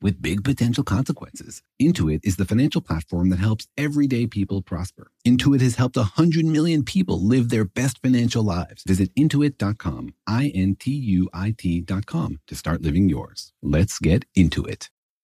with big potential consequences. Intuit is the financial platform that helps everyday people prosper. Intuit has helped 100 million people live their best financial lives. Visit intuit.com, I N T U I T.com to start living yours. Let's get into it.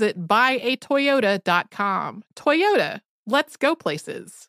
buyatoyota.com. Toyota, let's go places.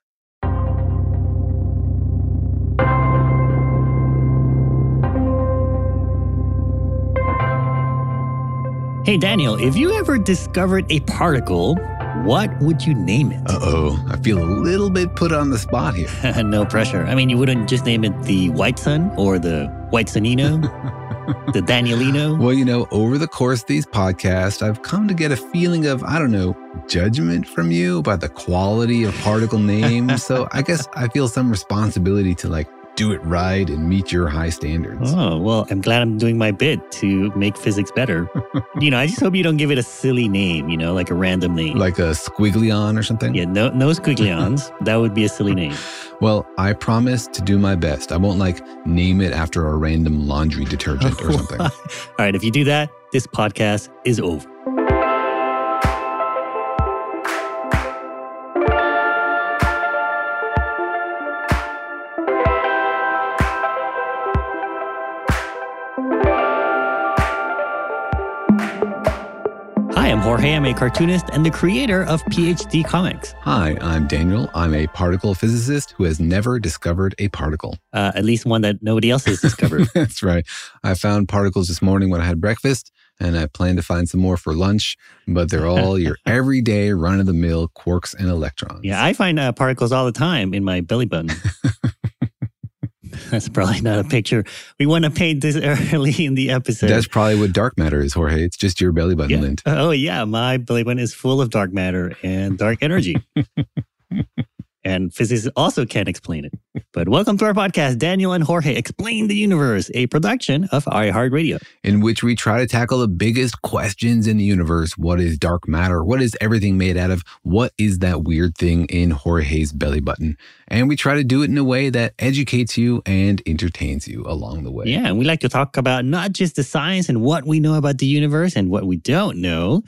Hey, Daniel, if you ever discovered a particle, what would you name it? Uh oh, I feel a little bit put on the spot here. no pressure. I mean, you wouldn't just name it the Whiteson or the Whitesonino, the Danielino? Well, you know, over the course of these podcasts, I've come to get a feeling of, I don't know, judgment from you about the quality of particle names. so I guess I feel some responsibility to like do it right and meet your high standards. Oh, well, I'm glad I'm doing my bit to make physics better. you know, I just hope you don't give it a silly name, you know, like a random name. Like a squiggleon or something? Yeah, no, no squiggleons. that would be a silly name. Well, I promise to do my best. I won't like name it after a random laundry detergent or something. All right, if you do that, this podcast is over. Jorge. I'm a cartoonist and the creator of PhD Comics. Hi, I'm Daniel. I'm a particle physicist who has never discovered a particle. Uh, at least one that nobody else has discovered. That's right. I found particles this morning when I had breakfast, and I plan to find some more for lunch, but they're all your everyday run of the mill quarks and electrons. yeah, I find uh, particles all the time in my belly button. That's probably not a picture we want to paint this early in the episode. That's probably what dark matter is, Jorge. It's just your belly button yeah. lint. Oh, yeah. My belly button is full of dark matter and dark energy. and physics also can't explain it. But welcome to our podcast, Daniel and Jorge Explain the Universe, a production of iHeartRadio. in which we try to tackle the biggest questions in the universe. What is dark matter? What is everything made out of? What is that weird thing in Jorge's belly button? And we try to do it in a way that educates you and entertains you along the way. Yeah, and we like to talk about not just the science and what we know about the universe and what we don't know,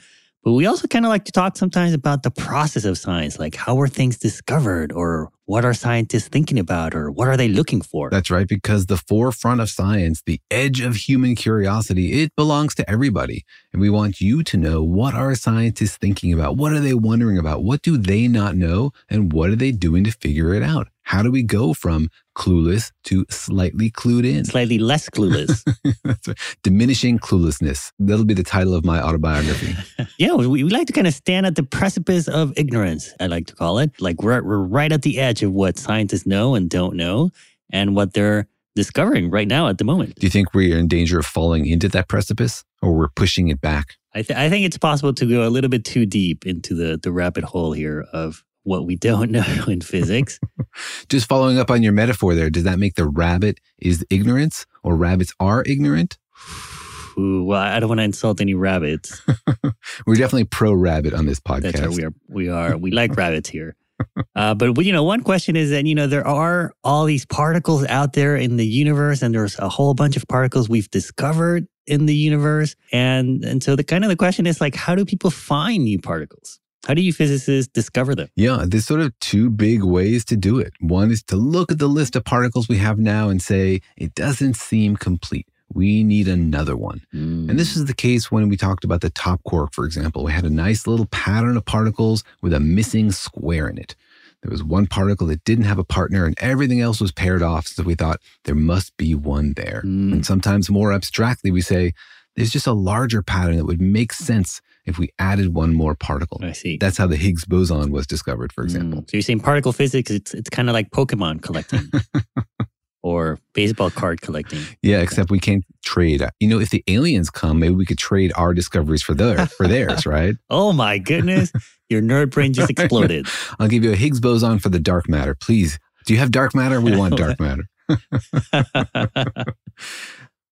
but we also kind of like to talk sometimes about the process of science, like how were things discovered or what are scientists thinking about or what are they looking for? That's right, because the forefront of science, the edge of human curiosity, it belongs to everybody. And we want you to know what are scientists thinking about? What are they wondering about? What do they not know? And what are they doing to figure it out? How do we go from clueless to slightly clued in? Slightly less clueless. Right. Diminishing cluelessness. That'll be the title of my autobiography. yeah, we, we like to kind of stand at the precipice of ignorance, I like to call it. Like we're, we're right at the edge of what scientists know and don't know and what they're discovering right now at the moment. Do you think we are in danger of falling into that precipice or we're pushing it back? I, th- I think it's possible to go a little bit too deep into the, the rabbit hole here of what we don't know in physics. Just following up on your metaphor there, does that make the rabbit is ignorance or rabbits are ignorant? Ooh, well, I don't want to insult any rabbits. We're definitely pro rabbit on this podcast. That's right. We are. We are. We like rabbits here. Uh, but you know, one question is that you know there are all these particles out there in the universe, and there's a whole bunch of particles we've discovered. in the universe. And and so the kind of the question is like, how do people find new particles? How do you physicists discover them? Yeah, there's sort of two big ways to do it. One is to look at the list of particles we have now and say, it doesn't seem complete. We need another one. And this is the case when we talked about the top quark, for example. We had a nice little pattern of particles with a missing square in it. There was one particle that didn't have a partner and everything else was paired off. So we thought there must be one there. Mm. And sometimes more abstractly, we say there's just a larger pattern that would make sense if we added one more particle. I see. That's how the Higgs boson was discovered, for example. Mm. So you're saying particle physics, it's it's kind of like Pokemon collecting. or baseball card collecting. Yeah, except we can't trade. You know, if the aliens come, maybe we could trade our discoveries for their for theirs, right? Oh my goodness. Your nerd brain just exploded. I'll give you a Higgs boson for the dark matter. Please. Do you have dark matter? We want dark matter.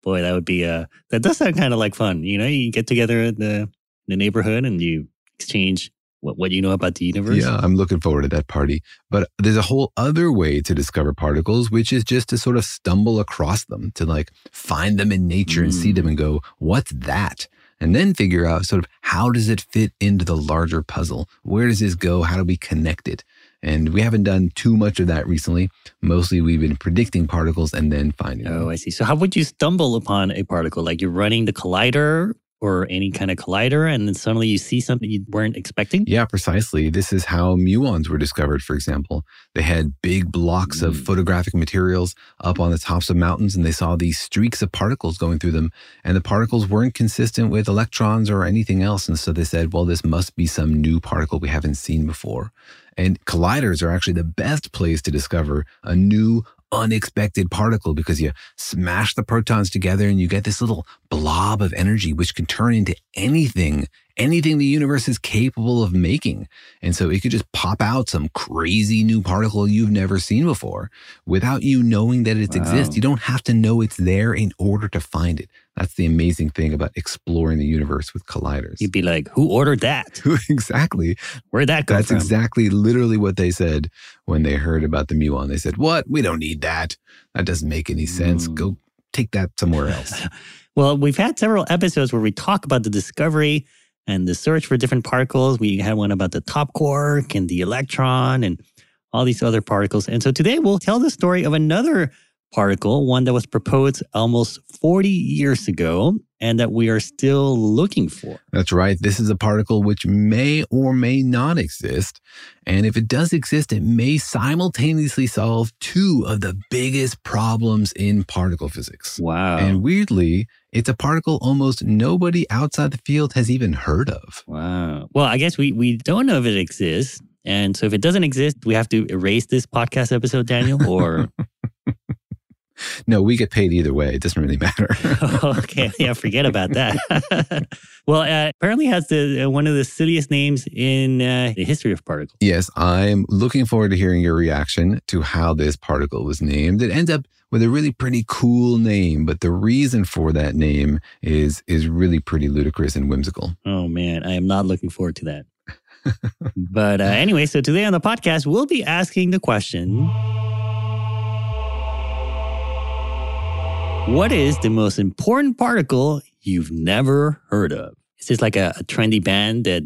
Boy, that would be uh that does sound kind of like fun. You know, you get together the the neighborhood and you exchange what, what you know about the universe. Yeah, I'm looking forward to that party. But there's a whole other way to discover particles, which is just to sort of stumble across them, to like find them in nature and see them and go, mm. what's that? And then figure out sort of how does it fit into the larger puzzle? Where does this go? How do we connect it? And we haven't done too much of that recently. Mostly we've been predicting particles and then finding oh, them. Oh, I see. So how would you stumble upon a particle? Like you're running the collider or any kind of collider and then suddenly you see something you weren't expecting? Yeah, precisely. This is how muons were discovered, for example. They had big blocks of mm. photographic materials up on the tops of mountains, and they saw these streaks of particles going through them. And the particles weren't consistent with electrons or anything else. And so they said, well, this must be some new particle we haven't seen before. And colliders are actually the best place to discover a new, unexpected particle because you smash the protons together and you get this little blob of energy, which can turn into anything, anything the universe is capable of making. And so it could just pop out some crazy new particle you've never seen before without you knowing that it exists. You don't have to know it's there in order to find it. That's the amazing thing about exploring the universe with colliders. You'd be like, who ordered that? exactly. Where'd that go That's from? exactly literally what they said when they heard about the muon. They said, What? We don't need that. That doesn't make any sense. Mm. Go take that somewhere else. Well, we've had several episodes where we talk about the discovery and the search for different particles. We had one about the top quark and the electron and all these other particles. And so today we'll tell the story of another particle, one that was proposed almost 40 years ago and that we are still looking for. That's right. This is a particle which may or may not exist. And if it does exist, it may simultaneously solve two of the biggest problems in particle physics. Wow. And weirdly, it's a particle almost nobody outside the field has even heard of. Wow. Well, I guess we, we don't know if it exists. And so if it doesn't exist, we have to erase this podcast episode, Daniel, or No, we get paid either way. It doesn't really matter. okay, yeah, forget about that. well, uh, apparently has the uh, one of the silliest names in uh, the history of particles. Yes, I'm looking forward to hearing your reaction to how this particle was named. It ends up with a really pretty cool name, but the reason for that name is is really pretty ludicrous and whimsical. Oh man, I am not looking forward to that. but uh, anyway, so today on the podcast, we'll be asking the question. What is the most important particle you've never heard of? Is this like a, a trendy band that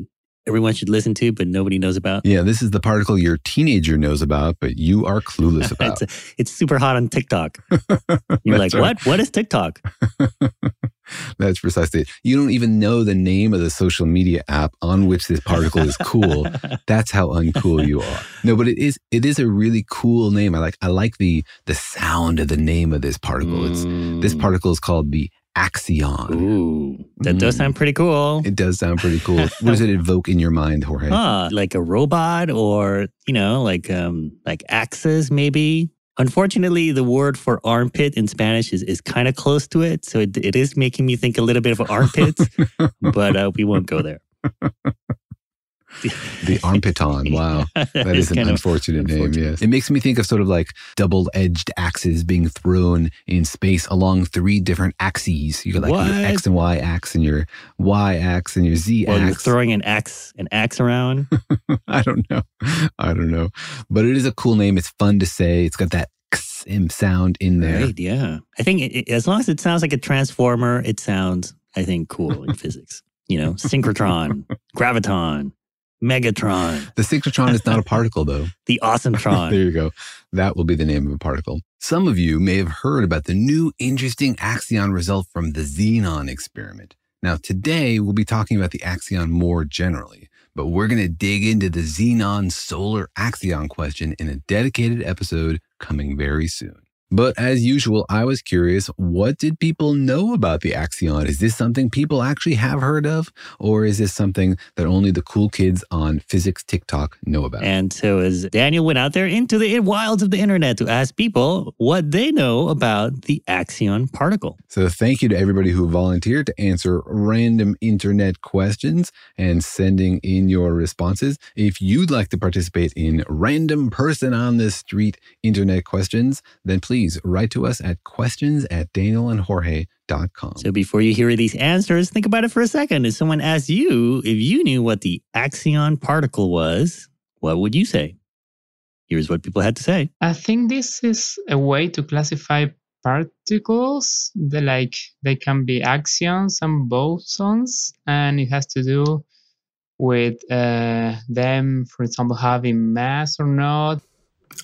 everyone should listen to, but nobody knows about? Yeah, this is the particle your teenager knows about, but you are clueless about. it's, it's super hot on TikTok. You're like, right. what? What is TikTok? That's precisely it. You don't even know the name of the social media app on which this particle is cool. That's how uncool you are. No, but it is it is a really cool name. I like I like the the sound of the name of this particle. It's this Mm. particle is called the axion. Ooh, that does Mm. sound pretty cool. It does sound pretty cool. what does it evoke in your mind, Jorge? Huh, like a robot or, you know, like um like axes maybe. Unfortunately, the word for armpit in Spanish is, is kind of close to it. So it, it is making me think a little bit of armpits, but uh, we won't go there. The armpiton. Wow. That is an unfortunate, name, yes. It makes me think of sort of like double edged axes being thrown in space along three different axes. You got like your X and Y axe and your Y axe and your Z Well, you're throwing an axe, an axe around. I don't know. I don't know. But it is a cool name. It's fun to say. It's got that x sound in there. Right, yeah. I think it, it- as long as it sounds like a transformer, it sounds, I think, cool in physics. You know, synchrotron, graviton, megatron, The synchrotron is not a particle, though. the awesome there you go. That will be the name of a particle. Some of you may have heard about the new interesting axion result from the xenon experiment. Now, today we'll be talking about the axion more generally, but we're going to dig into the xenon solar axion question in a dedicated episode coming very soon. But as usual, I was curious what did people know about the axion? Is this something people actually have heard of? Or is this something that only the cool kids on physics TikTok know about? And so as Daniel went out there into the wilds of the internet to ask people what they know about the axion particle. So thank you to everybody who volunteered to answer random internet questions and sending in your responses. If you'd like to participate in random person on the street internet questions, then please write to us at questions at danielandjorge.com. So before you hear these answers, think about it for a second. If someone asked you if you knew what the axion particle was, what would you say? Here's what people had to say. I think this is a way to classify particles. They like they can be axions and bosons, and it has to do with uh, them, for example, having mass or not.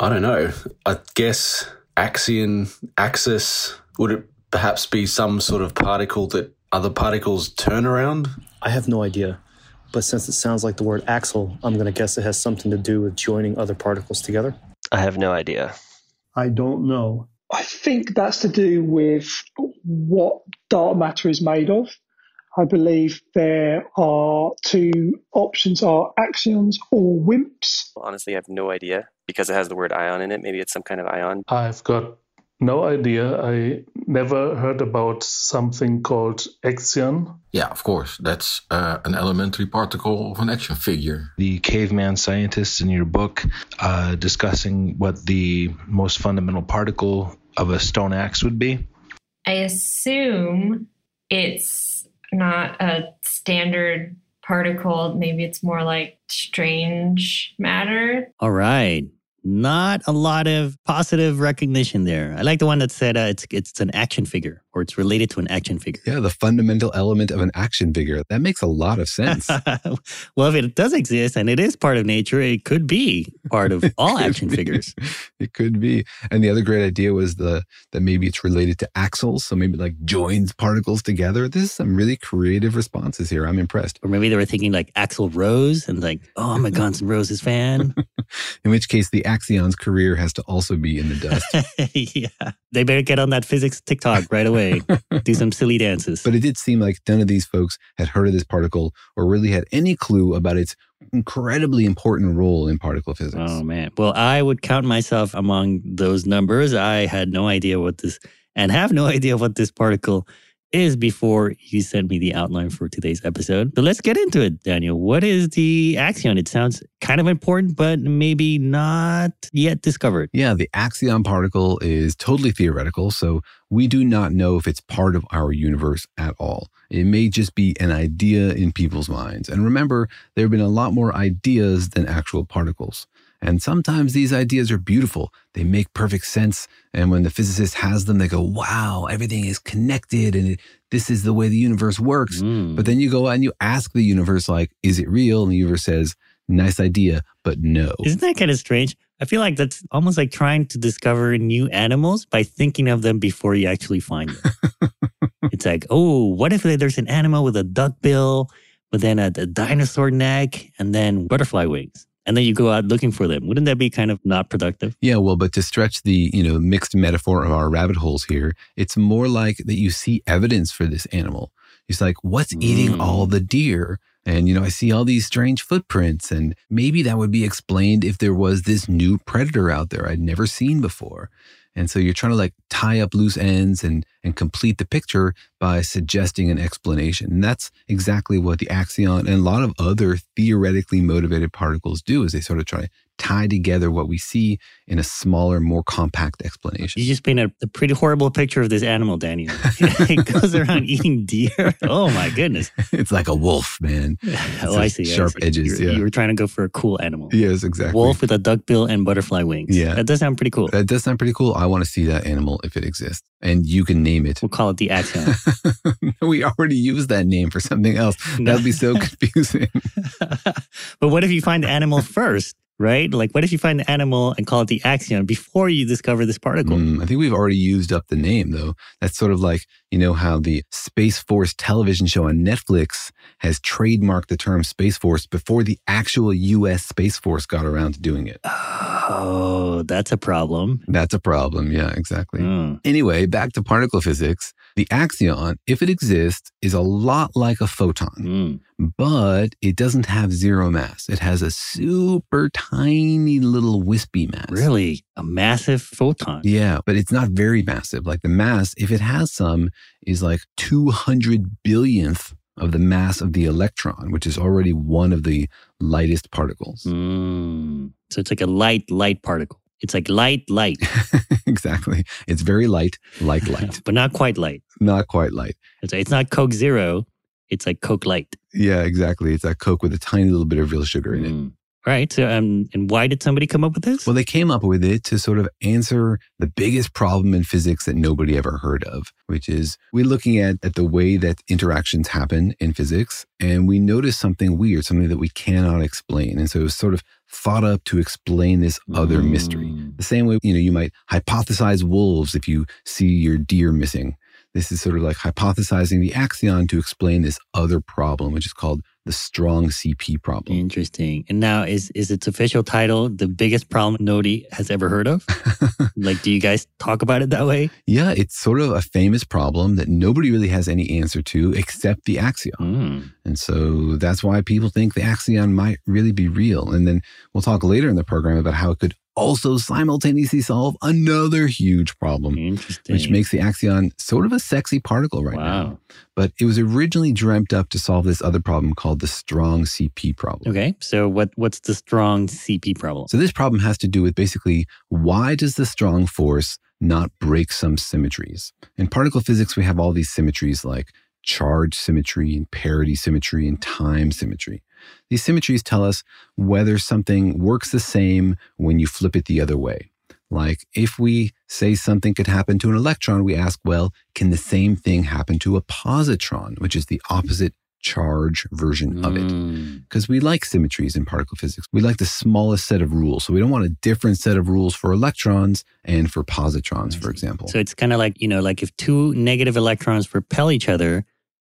I don't know. I guess axion, axis, would it perhaps be some sort of particle that other particles turn around? I have no idea. But since it sounds like the word axle, I'm going to guess it has something to do with joining other particles together. I have no idea. I don't know. I think that's to do with what dark matter is made of. I believe there are two options are axions or WIMPs. Honestly, I have no idea because it has the word ion in it. Maybe it's some kind of ion. I've got no idea. I never heard about something called axion. Yeah, of course. That's uh, an elementary particle of an action figure. The caveman scientists in your book uh, discussing what the most fundamental particle of a stone axe would be. I assume it's not a standard particle. Maybe it's more like strange matter. All right. Not a lot of positive recognition there. I like the one that said uh, it's it's an action figure or it's related to an action figure. Yeah, the fundamental element of an action figure. That makes a lot of sense. well, if it does exist and it is part of nature, it could be part of all action be. figures. It could be. And the other great idea was the that maybe it's related to axles, so maybe like joins particles together. This is some really creative responses here. I'm impressed. Or maybe they were thinking like Axl Rose and like, oh, I'm a Guns N' Roses fan. In which case, the Axion's career has to also be in the dust. yeah. They better get on that physics TikTok right away. Do some silly dances. But it did seem like none of these folks had heard of this particle or really had any clue about its incredibly important role in particle physics. Oh, man. Well, I would count myself among those numbers. I had no idea what this, and have no idea what this particle is before you sent me the outline for today's episode. But let's get into it, Daniel. What is the axion? It sounds kind of important, but maybe not yet discovered. Yeah, the axion particle is totally theoretical, so we do not know if it's part of our universe at all. It may just be an idea in people's minds. And remember, there have been a lot more ideas than actual particles. And sometimes these ideas are beautiful. They make perfect sense. And when the physicist has them, they go, wow, everything is connected and it, this is the way the universe works. Mm. But then you go and you ask the universe, like, is it real? And the universe says, nice idea, but no. Isn't that kind of strange? I feel like that's almost like trying to discover new animals by thinking of them before you actually find them. it's like, oh, what if there's an animal with a duck bill, but then a, a dinosaur neck, and then butterfly wings? And then you go out looking for them. Wouldn't that be kind of not productive? Yeah, well, but to stretch the, you know, mixed metaphor of our rabbit holes here, it's more like that you see evidence for this animal. It's like, what's eating all mm. the deer? And, you know, I see all these strange footprints. And maybe that would be explained if there was this new predator out there I'd never seen before. And so you're trying to like tie up loose ends and and complete the picture by suggesting an explanation. And that's exactly what the axion and a lot of other theoretically motivated particles do is they sort of try to tie together what we see in a smaller, more compact explanation. You just painted a pretty horrible picture of this animal, Daniel. it goes around eating deer. Oh my goodness. it's like a wolf, man. oh, I see. I Sharp see. edges. You were, yeah. you were trying to go for a cool animal. Yes, exactly. Wolf with a duck bill and butterfly wings. Yeah. That does sound pretty cool. That does sound pretty cool. I want to see that animal if it exists. And you can name it. We'll call it the axion. we already used that name for something else. That would be so confusing. but what if you find the animal first, right? Like, what if you find the animal and call it the axion before you discover this particle? Mm, I think we've already used up the name, though. That's sort of like, you know, how the Space Force television show on Netflix has trademarked the term Space Force before the actual US Space Force got around to doing it. Oh, that's a problem. That's a problem. Yeah, exactly. Mm. Anyway, back to particle physics. The axion, if it exists, is a lot like a photon, Mm. but it doesn't have zero mass. It has a super tiny little wispy mass. Really? A massive photon? Yeah, but it's not very massive. Like the mass, if it has some, is like 200 billionth of the mass of the electron, which is already one of the lightest particles. Mm. So it's like a light, light particle. It's like light, light, exactly. It's very light, like light, but not quite light. not quite light. It's, it's not Coke Zero. It's like Coke Light. Yeah, exactly. It's like Coke with a tiny little bit of real sugar in it. Mm. All right. So, um, and why did somebody come up with this? Well, they came up with it to sort of answer the biggest problem in physics that nobody ever heard of, which is we're looking at, at the way that interactions happen in physics, and we notice something weird, something that we cannot explain. And so it was sort of thought up to explain this other mystery. Mm. The same way, you know, you might hypothesize wolves if you see your deer missing. This is sort of like hypothesizing the axion to explain this other problem, which is called the strong CP problem. Interesting. And now is is its official title the biggest problem nobody has ever heard of? like, do you guys talk about it that way? Yeah, it's sort of a famous problem that nobody really has any answer to except the axion. Mm. And so that's why people think the axion might really be real. And then we'll talk later in the program about how it could also simultaneously solve another huge problem, which makes the axion sort of a sexy particle right now. wow. But it was originally dreamt up to solve this other problem called the strong CP problem. Okay. So what what's the strong CP problem? So this problem has to do with basically why does the strong force not break some symmetries? In particle physics, we have all these symmetries like charge symmetry and parity symmetry and time symmetry. These symmetries tell us whether something works the same when you flip it the other way. Like if we say something could happen to an electron, we ask, well, can the same thing happen to a positron, which is the opposite charge version of it? Mm. because we like symmetries in particle physics. We like the smallest set of rules. So we don't want a different set of rules for electrons and for positrons, for example. So it's kind of like, you know, like if two negative electrons repel each other,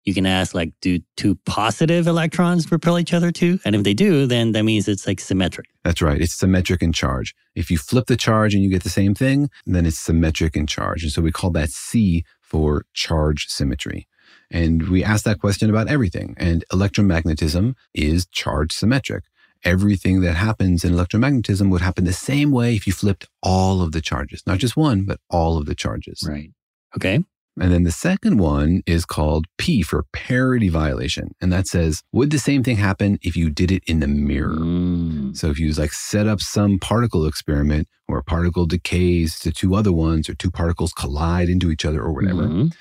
you can ask like, do two positive electrons repel each other too? And if they do, then that means it's like symmetric. That's right. It's symmetric in charge. If you flip the charge and you get the same thing, then it's symmetric in charge. And so we call that C for charge symmetry. And we ask that question about everything. And electromagnetism is charge symmetric. Everything that happens in electromagnetism would happen the same way if you flipped all of the charges, not just one, but all of the charges. Right. Okay. And then the second one is called P for parity violation. And that says, would the same thing happen if you did it in the mirror? Mm. So if you like set up some particle experiment where a particle decays to two other ones or two particles collide into each other or whatever, Mhm.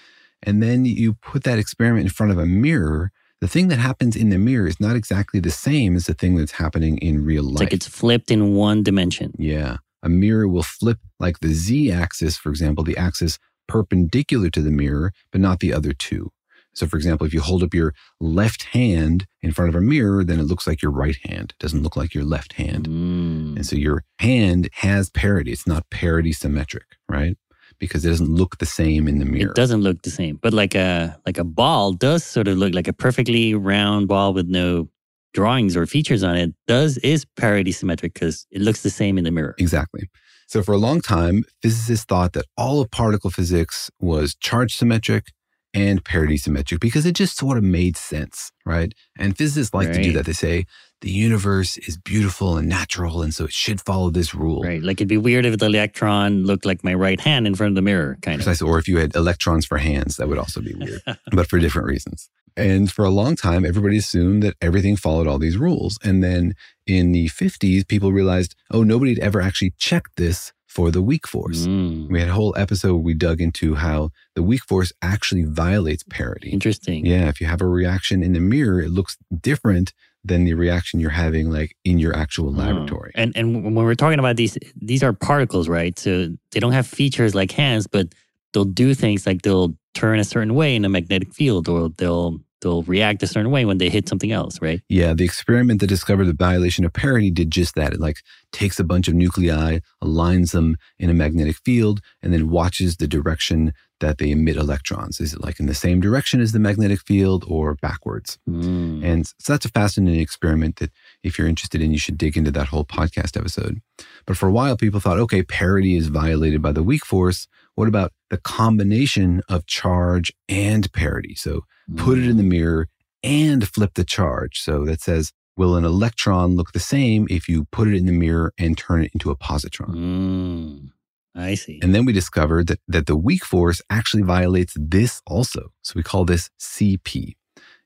and then you put that experiment in front of a mirror, the thing that happens in the mirror is not exactly the same as the thing that's happening in real life. It's like it's flipped in one dimension. Yeah. A mirror will flip like the z axis, for example, the axis perpendicular to the mirror, but not the other two. So, for example, if you hold up your left hand in front of a mirror, then it looks like your right hand. It doesn't look like your left hand. Mm. And so your hand has parity. It's not parity symmetric, right? Because it doesn't look the same in the mirror. It doesn't look the same, but like a like a ball does sort of look like a perfectly round ball with no drawings or features on it. Does is parity symmetric because it looks the same in the mirror. Exactly. So for a long time, physicists thought that all of particle physics was charge symmetric and parity symmetric because it just sort of made sense, right? And physicists like to do that. They say the universe is beautiful and natural, and so it should follow this rule. Right. Like it'd be weird if the electron looked like my right hand in front of the mirror, kind of. Precisely. Or if you had electrons for hands, that would also be weird, but for different reasons. And for a long time, everybody assumed that everything followed all these rules. And then in the 50s, people realized, oh, nobody had ever actually checked this for the weak force. Mm. We had a whole episode where we dug into how the weak force actually violates parity. Interesting. Yeah, if you have a reaction in the mirror, it looks different than the reaction you're having like in your actual Oh. laboratory. And and when we're talking about these, these are particles, right? So they don't have features like hands, but they'll do things like they'll turn a certain way in a magnetic field, or they'll they'll react a certain way when they hit something else, right? Yeah, the experiment that discovered the violation of parity did just that. It like takes a bunch of nuclei, aligns them in a magnetic field, and then watches the direction that they emit electrons. Is it like in the same direction as the magnetic field or backwards? Mm. And so that's a fascinating experiment that if you're interested in, you should dig into that whole podcast episode. But for a while, people thought, okay, parity is violated by the weak force. What about the combination of charge and parity? So put it in the mirror and flip the charge. So that says, will an electron look the same if you put it in the mirror and turn it into a positron? Mm. I see. And then we discovered that, that the weak force actually violates this also. So we call this CP.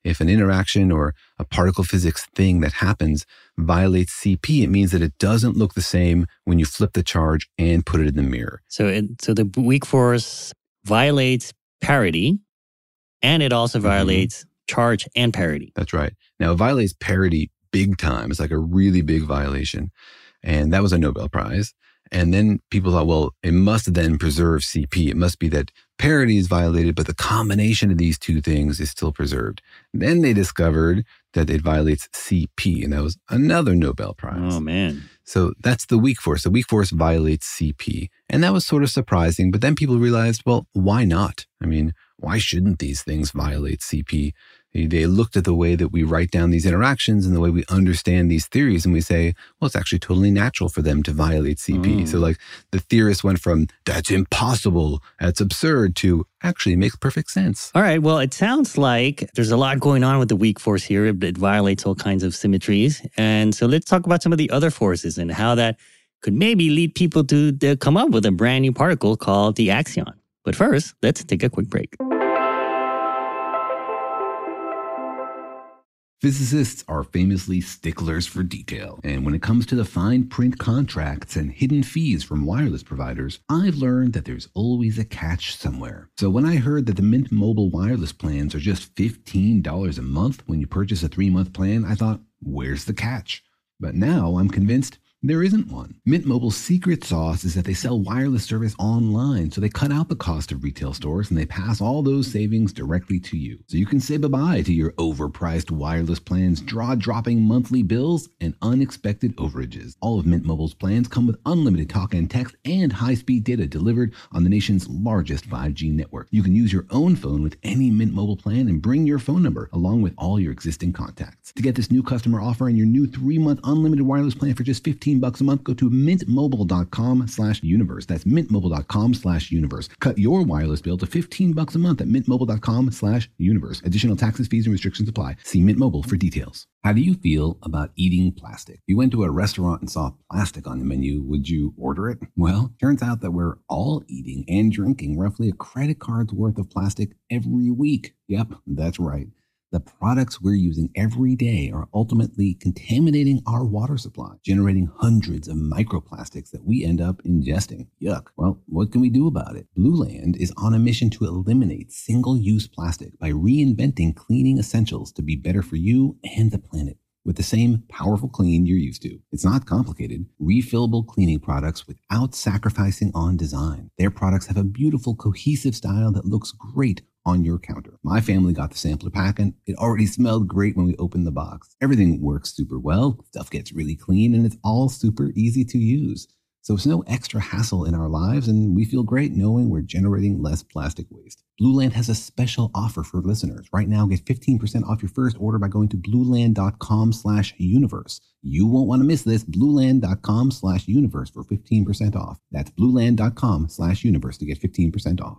If an interaction or a particle physics thing that happens violates CP, it means that it doesn't look the same when you flip the charge and put it in the mirror. So it so the weak force violates parity, and it also mm-hmm. violates charge and parity. That's right. Now, it violates parity big time. It's like a really big violation. And that was a Nobel Prize. And then people thought, well, it must then preserve CP. It must be that parity is violated, but the combination of these two things is still preserved. Then they discovered that it violates CP, and that was another Nobel Prize. Oh man. So that's the weak force. The weak force violates CP. And that was sort of surprising. But then people realized, well, why not? I mean, why shouldn't these things violate CP? They- looked at the way that we write down these interactions and the way we understand these theories, and we say, well, it's actually totally natural for them to violate CP. So, mm. like, the theorists went from, that's impossible, that's absurd, to actually makes perfect sense. All right. Well, it sounds like there's a lot going on with the weak force here. It, it violates all kinds of symmetries. And so let's talk about some of the other forces and how that could maybe lead people to, to come up with a brand new particle called the axion. But first, let's take a quick break. Physicists are famously sticklers for detail, and when it comes to the fine print contracts and hidden fees from wireless providers, I've learned that there's always a catch somewhere. So when I heard that the Mint Mobile wireless plans are just $15 a month when you purchase a three month plan, I thought, where's the catch? But now I'm convinced there isn't one. Mint Mobile's secret sauce is that they sell wireless service online, so they cut out the cost of retail stores and they pass all those savings directly to you. So you can say bye-bye to your overpriced wireless plans, draw-dropping monthly bills, and unexpected overages. All of Mint Mobile's plans come with unlimited talk and text and high-speed data delivered on the nation's largest 5G network. You can use your own phone with any Mint Mobile plan and bring your phone number along with all your existing contacts. To get this new customer offer and your new three-month unlimited wireless plan for just 15 bucks a month, go to mintmobile.com slash universe. That's mintmobile.com slash universe. Cut your wireless bill to 15 bucks a month at mintmobile.com slash universe. Additional taxes, fees, and restrictions apply. See Mint Mobile for details. How do you feel about eating plastic? You went to a restaurant and saw plastic on the menu, would you order it? Well, turns out that we're all eating and drinking roughly a credit card's worth of plastic every week. Yep, that's right. The products we're using every day are ultimately contaminating our water supply, generating hundreds of microplastics that we end up ingesting. Yuck. Well, what can we do about it? Blueland is on a mission to eliminate single use plastic by reinventing cleaning essentials to be better for you and the planet with the same powerful clean you're used to. It's not complicated. Refillable cleaning products without sacrificing on design. Their products have a beautiful, cohesive style that looks great on your counter. My family got the sampler pack and it already smelled great when we opened the box. Everything works super well, stuff gets really clean, and it's all super easy to use. So it's no extra hassle in our lives, and we feel great knowing we're generating less plastic waste. Blueland has a special offer for listeners. Right now, get 15% off your first order by going to blueland.com slash universe. You won't want to miss this. Blueland.com slash universe for 15% off. That's blueland.com slash universe to get 15% off.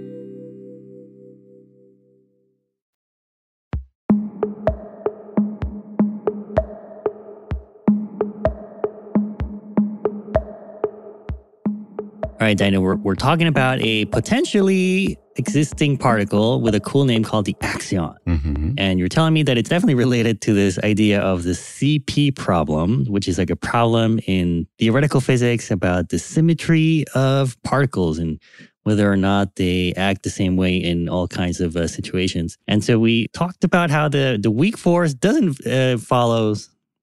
All right, Dino, we're, we're talking about a potentially existing particle with a cool name called the axion. Mm-hmm. And you're telling me that it's definitely related to this idea of the CP problem, which is like a problem in theoretical physics about the symmetry of particles and whether or not they act the same way in all kinds of uh, situations. And so we talked about how the, the weak force doesn't uh, follow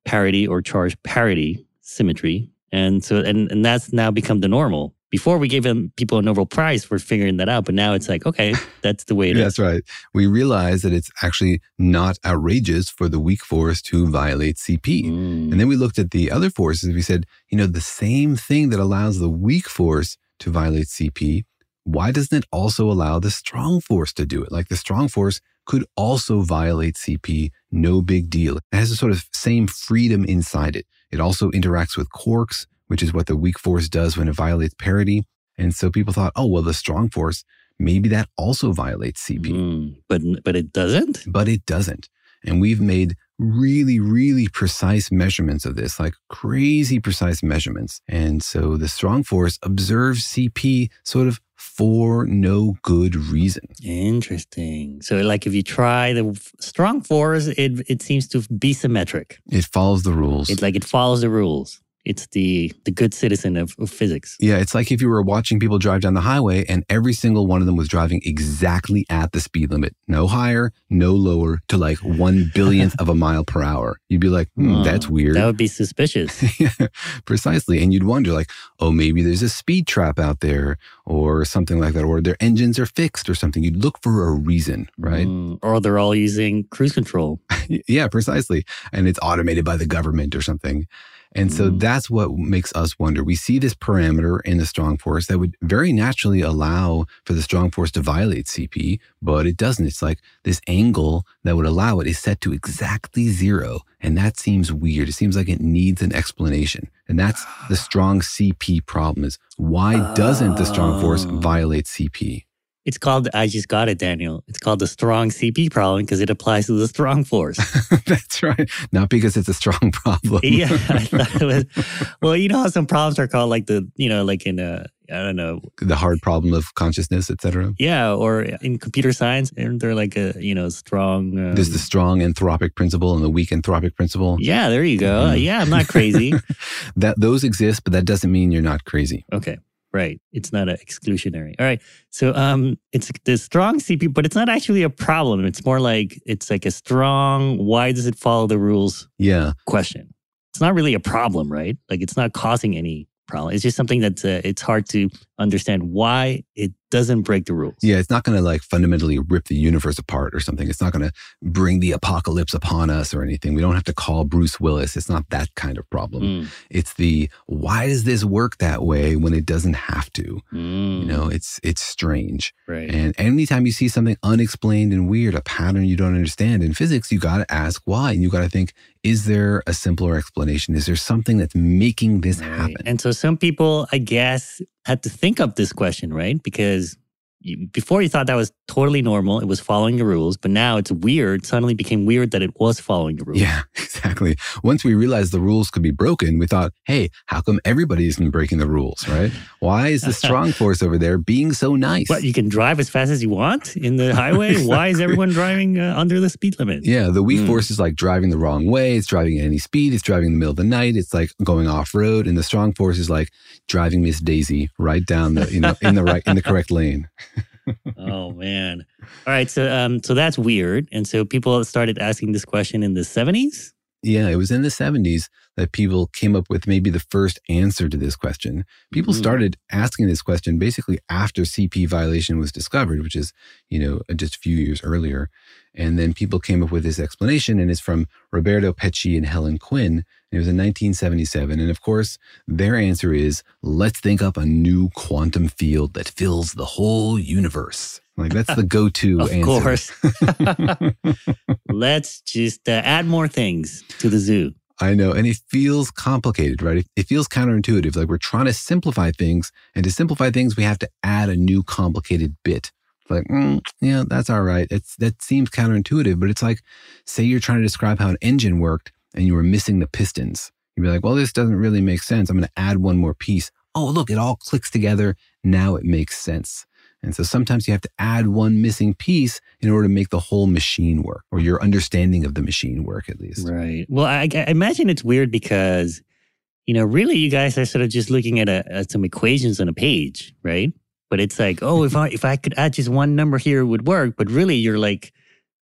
parity or charge parity symmetry. And so, and, and that's now become the normal. Before we gave them people a Nobel Prize for figuring that out, but now it's like, okay, that's the way it is. That's right. We realize that it's actually not outrageous for the weak force to violate CP. Mm. And then we looked at the other forces. We said, you know, the same thing that allows the weak force to violate CP, why doesn't it also allow the strong force to do it? Like the strong force could also violate CP, no big deal. It has a sort of same freedom inside it. It also interacts with quarks, which is what the weak force does when it violates parity. And so people thought, oh, well, the strong force, maybe that also violates CP. Mm, but but it doesn't. But it doesn't. And we've made really, really precise measurements of this, like crazy precise measurements. And so the strong force observes CP sort of for no good reason. Interesting. So, like, if you try the strong force, it it seems to be symmetric. It follows the rules. It's like it follows the rules. It's the the good citizen of, of physics. Yeah, it's like if you were watching people drive down the highway and every single one of them was driving exactly at the speed limit, no higher, no lower, to like one billionth of a mile per hour. You'd be like, hmm, Oh, that's weird. That would be suspicious. yeah, precisely. And you'd wonder, like, oh, maybe there's a speed trap out there or something like that, or their engines are fixed or something. You'd look for a reason, right? Mm, or they're all using cruise control. yeah, precisely. And it's automated by the government or something. And so mm-hmm. that's what makes us wonder. We see this parameter in the strong force that would very naturally allow for the strong force to violate CP, but it doesn't. It's like this angle that would allow it is set to exactly zero. And that seems weird. It seems like it needs an explanation. And that's the ah. strong CP problem is why doesn't the strong force oh. violate CP? It's called, I just got it, Daniel. It's called the strong CP problem because it applies to the strong force. That's right. Not because it's a strong problem. yeah. I thought it was, well, you know how some problems are called like the, you know, like in a, I don't know. the hard problem of consciousness, etc. Yeah. Or in computer science, aren't there like a, you know, strong. Um, There's the strong anthropic principle and the weak anthropic principle. yeah, there you go. Mhm. Yeah, I'm not crazy. that those exist, but that doesn't mean you're not crazy. Okay. Right. It's not a exclusionary. All right. So um it's the strong CP, but it's not actually a problem. It's more like it's like a strong why does it follow the rules Yeah. question. It's not really a problem, right? Like it's not causing any problem. It's just something that's uh, it's hard to understand why it doesn't break the rules. Yeah, it's not going to like fundamentally rip the universe apart or something. It's not going to bring the apocalypse upon us or anything. We don't have to call Bruce Willis. It's not that kind of problem. Mm. It's the why does this work that way when it doesn't have to? Mm. You know, it's it's strange. Right. And anytime you see something unexplained and weird, a pattern you don't understand in physics, you got to ask why. And you got to think, is there a simpler explanation? Is there something that's making this happen? And so some people, I guess, had to think up this question, right? Because you, before you thought that was totally normal. It was following the rules, but now it's weird. Suddenly became weird that it was following the rules. Yeah, exactly. Once we realized the rules could be broken, we thought, hey, how come everybody isn't breaking the rules, right? Why is the strong force over there being so nice? What, you can drive as fast as you want in the highway? Why is everyone driving uh, under the speed limit? Yeah, the weak Mm. force is like driving the wrong way. It's driving at any speed. It's driving in the middle of the night. It's like going off road. And the strong force is like driving Miss Daisy right down the, you know, in the right, in the correct lane. Oh man. All right, so um so that's weird. And so people started asking this question in the 70s? Yeah, it was in the 70s that people came up with maybe the first answer to this question. People Mhm. started asking this question basically after CP violation was discovered, which is, you know, just a few years earlier. And then people came up with this explanation, and it's from Roberto Peccei and Helen Quinn. And it was in 1977. And of course, their answer is let's think up a new quantum field that fills the whole universe. Like, that's the go to answer. Of course. Let's just uh, add more things to the zoo. I know. And it feels complicated, right? It, it feels counterintuitive. Like we're trying to simplify things. And to simplify things, we have to add a new complicated bit. It's like, mm, yeah, that's all right. It's, that seems counterintuitive, but it's like, say you're trying to describe how an engine worked and you were missing the pistons. You'd be like, well, this doesn't really make sense. I'm going to add one more piece. Oh, look, it all clicks together. Now it makes sense. And so sometimes you have to add one missing piece in order to make the whole machine work or your understanding of the machine work, at least. Right. Well, I, I imagine it's weird because, you know, really you guys are sort of just looking at, a, at some equations on a page, right? But it's like, oh, if I if I could add just one number here, it would work. But really, you're like,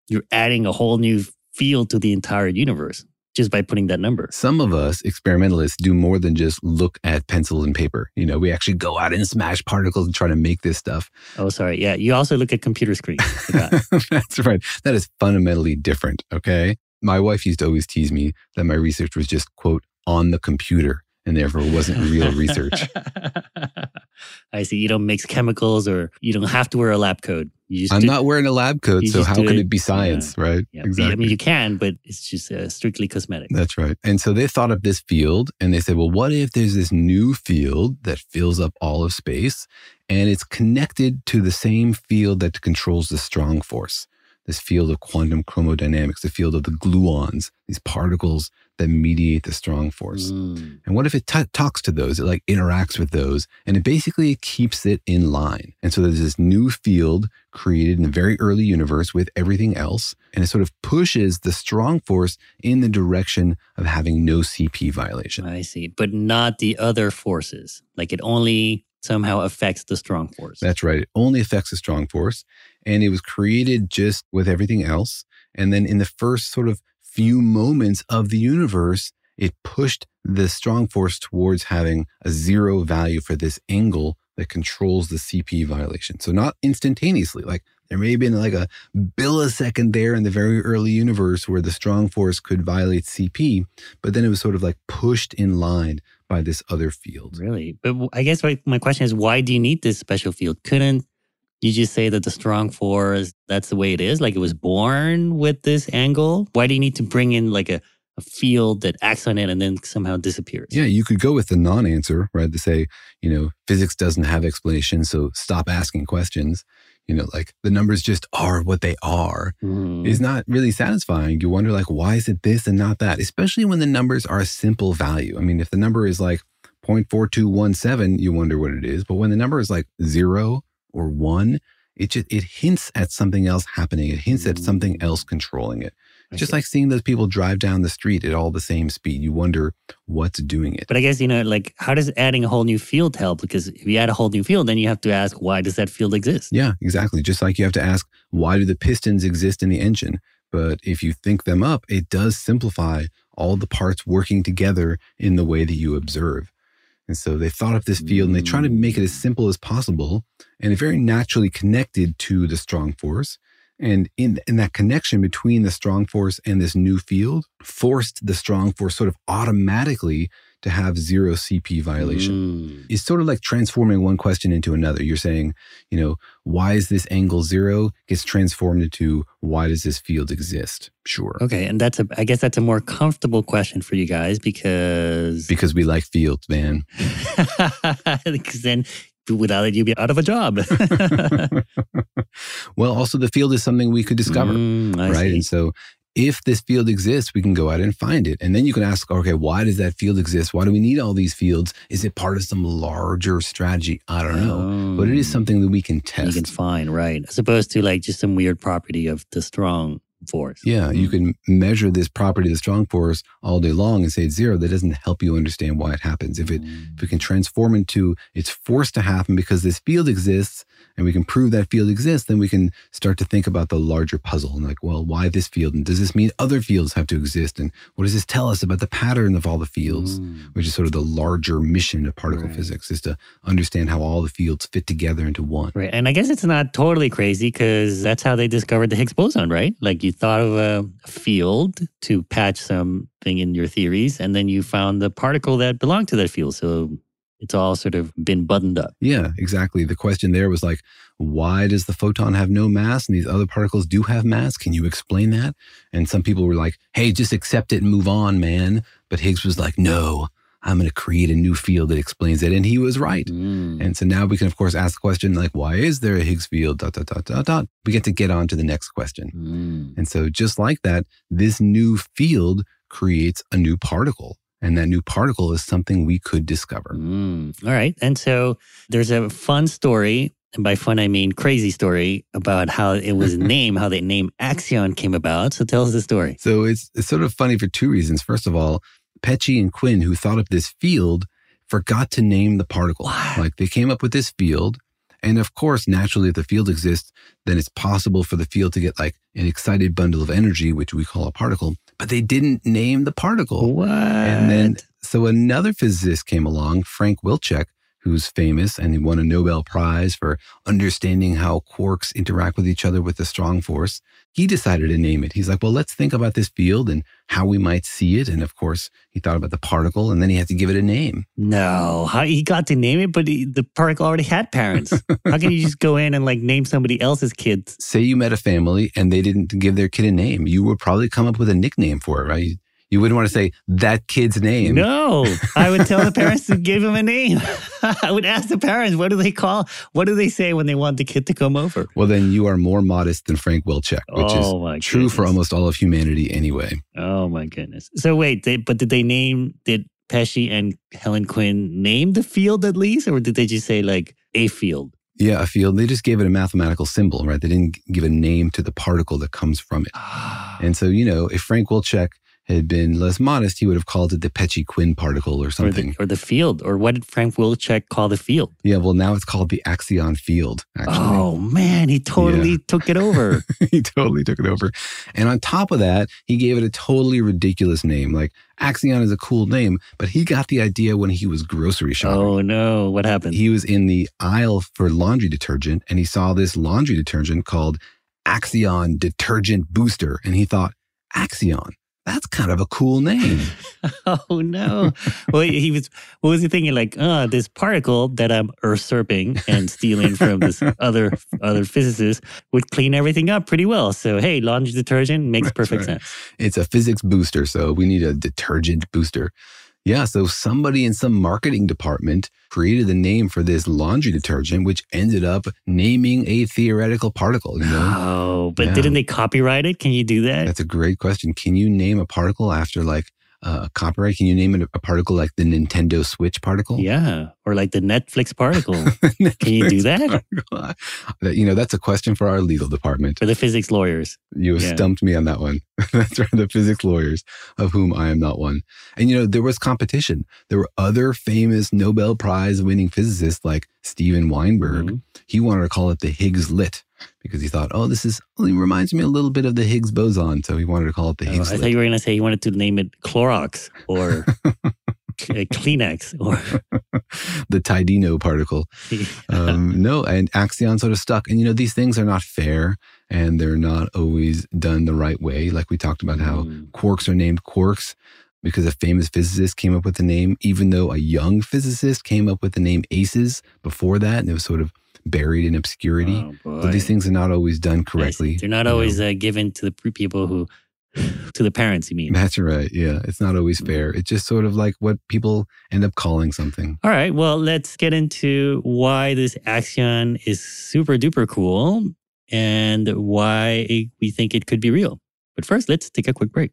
you're adding a whole new field to the entire universe just by putting that number. Some of us experimentalists do more than just look at pencils and paper. You know, we actually go out and smash particles and try to make this stuff. Oh, sorry. Yeah, you also look at computer screens. That's right. That is fundamentally different. Okay. My wife used to always tease me that my research was just, quote, on the computer and therefore wasn't real research. I see. You don't mix chemicals, or you don't have to wear a lab coat. I'm do- not wearing a lab coat, so how could it- it be science, right? Yeah, I mean, you can, but it's just uh, strictly cosmetic. That's right. And so they thought of this field and they said, well, what if there's this new field that fills up all of space and it's connected to the same field that controls the strong force? This field of quantum chromodynamics, the field of the gluons, these particles that mediate the strong force. Mm. And what if it t- talks to those? It like interacts with those and it basically keeps it in line. And so there's this new field created in the very early universe with everything else. And it sort of pushes the strong force in the direction of having no CP violation. I see, but not the other forces. Like it only somehow affects the strong force. That's right. It only affects the strong force. And it was created just with everything else. And then in the first sort of few moments of the universe, it pushed the strong force towards having a zero value for this angle that controls the CP violation. So not instantaneously, like there may have been like a millisecond there in the very early universe where the strong force could violate CP, but then it was sort of like pushed in line by this other field. Really? But I guess my, my question is why do you need this special field? Couldn't you just say that the strong force, that's the way it is? Like it was born with this angle? Why do you need to bring in like a, a field that acts on it and then somehow disappears? Yeah, you could go with the non answer, right? To say, you know, physics doesn't have explanations, so stop asking questions. You know, like the numbers just are what they are Mhm. is not really satisfying. You wonder, like, why is it this and not that? Especially when the numbers are a simple value. I mean, if the number is like 0.4217, you wonder what it is. But when the number is like zero or one, it just it hints at something else happening. It hints at something mm. else controlling it. Just like seeing those people drive down the street at all the same speed. You wonder what's doing it. But I guess, you know, like how does adding a whole new field help? Because if you add a whole new field, then you have to ask, why does that field exist? Yeah, exactly. Just like you have to ask, why do the pistons exist in the engine? But if you think them up, it does simplify all the parts working together in the way that you observe. And so they thought of this field and they try to make it as simple as possible and it very naturally connected to the strong force. And in, in that connection between the strong force and this new field, forced the strong force sort of automatically to have zero CP violation. It's sort of like transforming one question into another. You're saying, you know, why is this angle zero? Gets transformed into why does this field exist? Sure. Okay, and that's a I guess that's a more comfortable question for you guys because Because we like fields, man. because then Without it, you'd be out of a job. well, also the field is something we could discover, Mm, right? see. And so if this field exists, we can go out and find it. And then you can ask, okay, why does that field exist? Why do we need all these fields? Is it part of some larger strategy? I don't know. But it is oh. something that we can test. Oh. You can find, right? As opposed to like just some weird property of the strong force. Yeah, you hmm. can measure this property of the strong force all day long and say it's zero. That doesn't help you understand why it happens. If it if it can transform into it's forced to happen because this field exists and we can prove that field exists, then we can start to think about the larger puzzle and like, well, why this field? And does this mean other fields have to exist? And what does this tell us about the pattern of all the fields? Mm. Which is sort of the larger mission of particle physics is to understand how all the fields fit together into one. Right. And I guess it's not totally crazy because that's how they discovered the Higgs boson, right? Like you thought of a field to patch something in your theories, and then you found the particle that belonged to that field. So it's all sort of been buttoned up. Yeah, exactly. The question there was like, why does the photon have no mass and these other particles do have mass? Can you explain that? And some people were like, hey, just accept it and move on, man. But Higgs was like, no, I'm going to create a new field that explains it. And he was right. Mm. And so now we can, of course, ask the question like, why is there a Higgs field? Dot, dot, dot, dot, dot. We get to get on to the next question. Mm. And so just like that, this new field creates a new particle. And that new particle is something we could discover. Mm, all right. And so there's a fun story. And by fun, I mean crazy story about how it was named, how the name Axion came about. So tell us the story. So it's, it's sort of funny for two reasons. First of all, Peccei and Quinn, who thought up this field, forgot to name the particle. Like they came up with this field. And of course, naturally, if the field exists, then it's possible for the field to get like an excited bundle of energy, which we call a particle, but they didn't name the particle. What? And then, so another physicist came along, Frank Wilczek, who's famous and he won a Nobel Prize for understanding how quarks interact with each other with a strong force. He decided to name it. He's like, well, let's think about this field and how we might see it. And of course, he thought about the particle and then he had to give it a name. No, how, he got to name it, but he, the particle already had parents. how can you just go in and like name somebody else's kids? Say you met a family and they didn't give their kid a name. You would probably come up with a nickname for it, right? You wouldn't want to say that kid's name. No, I would tell the parents to give him a name. I would ask the parents, what do they call, what do they say when they want the kid to come over? Well, then you are more modest than Frank Wilczek, which Oh, is true for almost all of humanity anyway. Oh my goodness. So wait, they, but did they name, did Peccei and Helen Quinn name the field at least? Or did they just say like a field? Yeah, a field. They just gave it a mathematical symbol, right? They didn't give a name to the particle that comes from it. Ah. and so, you know, if Frank Wilczek had been less modest, he would have called it the Peccei Quinn particle or Or something. the, or the field? Or what did Frank Wilczek call the field? yeah, well, now it's called the Axion field, actually. Oh man, he totally Yeah. took it over. he totally took it over. And on top of that, he gave it a totally ridiculous name. Like Axion is a cool name, but he got the idea when he was grocery shopping. Oh no, what happened? He was in the aisle for laundry detergent and he saw this laundry detergent called Axion Detergent Booster. And he thought, Axion, that's kind of a cool name. Oh no. well, he was. What was he thinking? Like, uh, this particle that I'm usurping and stealing from this other other physicist would clean everything up pretty well. So hey, laundry detergent makes perfect right. sense. It's a physics booster, so we need a detergent booster. Yeah, so somebody in some marketing department created the name for this laundry detergent, which ended up naming a theoretical particle. You know, Oh, but Yeah. didn't they copyright it? Can you do that? that's a great question. Can you name a particle after like uh, a copyright? Can you name it a particle like the Nintendo Switch particle? Yeah, or like the Netflix particle. Can you do that? That- you know, that's a question for our legal department. For the physics lawyers. You have Yeah. stumped me on that one. That's right, the physics lawyers, of whom I am not one. And you know, there was competition. There were other famous Nobel Prize winning physicists like Steven Weinberg. Mm-hmm. He wanted to call it the Higglet because he thought, oh, this is well, reminds me a little bit of the Higgs boson. So he wanted to call it the Oh, Higgs I thought you were going to say he wanted to name it Clorox or Kleenex or the Tidino particle. um, no, and Axion sort of stuck. And you know, these things are not fair and they're not always done the right way. Like we talked about how quarks are named quarks because a famous physicist came up with the name, even though a young physicist came up with the name ACES before that. And it was sort of buried in obscurity. but these things are not always done correctly. They're not always uh, given to the people who to the parents, you mean? That's right. Yeah. It's not always fair. It's just sort of like what people end up calling something. All right. Well, let's get into why this axion is super duper cool and why we think it could be real. But first, let's take a quick break.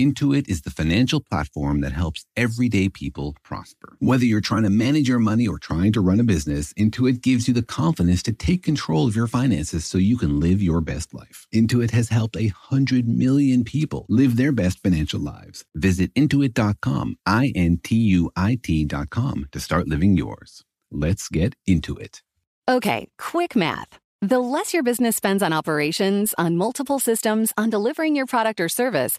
Intuit is the financial platform that helps everyday people prosper. Whether you're trying to manage your money or trying to run a business, Intuit gives you the confidence to take control of your finances so you can live your best life. Intuit has helped a hundred million people live their best financial lives. Visit intuit.com, I N T U I T.com to start living yours. Let's get into it. Okay, quick math. The less your business spends on operations, on multiple systems, on delivering your product or service,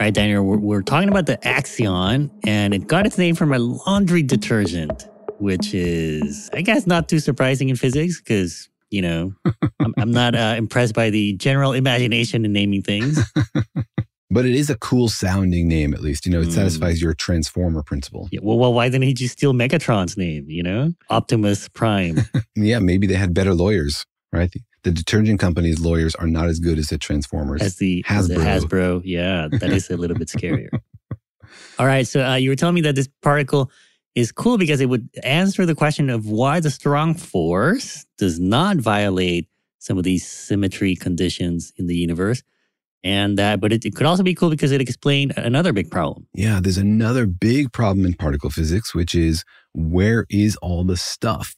All right, Daniel, we're, we're talking about the Axion, and it got its name from a laundry detergent, which is, I guess, not too surprising in physics because, you know, I'm, I'm not uh, impressed by the general imagination in naming things. But it is a cool sounding name, at least. You know, it Mm. satisfies your transformer principle. Yeah, well, well, why didn't he just steal Megatron's name, you know? Optimus Prime. Yeah, maybe they had better lawyers, right? The, detergent company's lawyers are not as good as the Transformers. as the as the Hasbro. Yeah, that is a little bit scarier. All right, so uh, you were telling me that this particle is cool because it would answer the question of why the strong force does not violate some of these symmetry conditions in the universe, and uh, but it, it could also be cool because it explained another big problem. Yeah, there's another big problem in particle physics, which is where is all the stuff?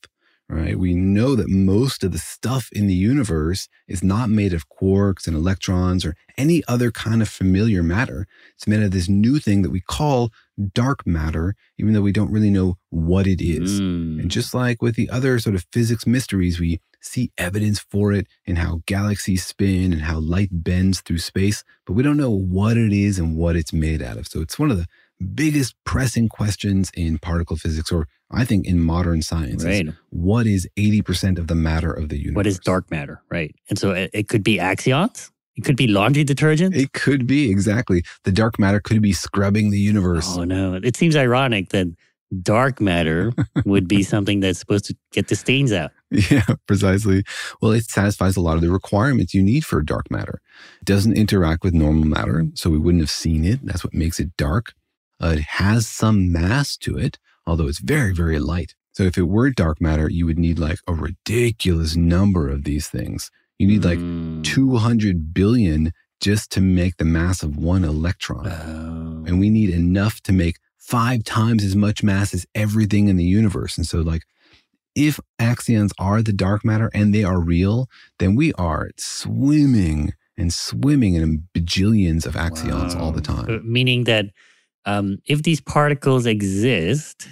Right? We know that most of the stuff in the universe is not made of quarks and electrons or any other kind of familiar matter. It's made of this new thing that we call dark matter, even though we don't really know what it is. And hmm. just like with the other sort of physics mysteries, we see evidence for it in how galaxies spin and how light bends through space, but we don't know what it is and what it's made out of. So it's one of the biggest pressing questions in particle physics, or I think in modern science. is Right. What is 80% of the matter of the universe? What is dark matter? Right, and so it, it could be axions. It could be laundry detergent. It could be exactly. The dark matter could be scrubbing the universe. Oh no! It seems ironic that dark matter would be something that's supposed to get the stains out. Yeah, precisely. Well, it satisfies a lot of the requirements you need for dark matter. It doesn't interact with normal matter, so we wouldn't have seen it. That's what makes it dark. Uh, it has some mass to it, although it's very, very light. So if it were dark matter, you would need like a ridiculous number of these things. You need like 200 billion just to make the mass of one electron. And we need enough to make five times as much mass as everything in the universe. And so, like, if axions are the dark matter and they are real, then we are swimming and swimming in bajillions of axions all the time. Uh, Meaning that um, if these particles exist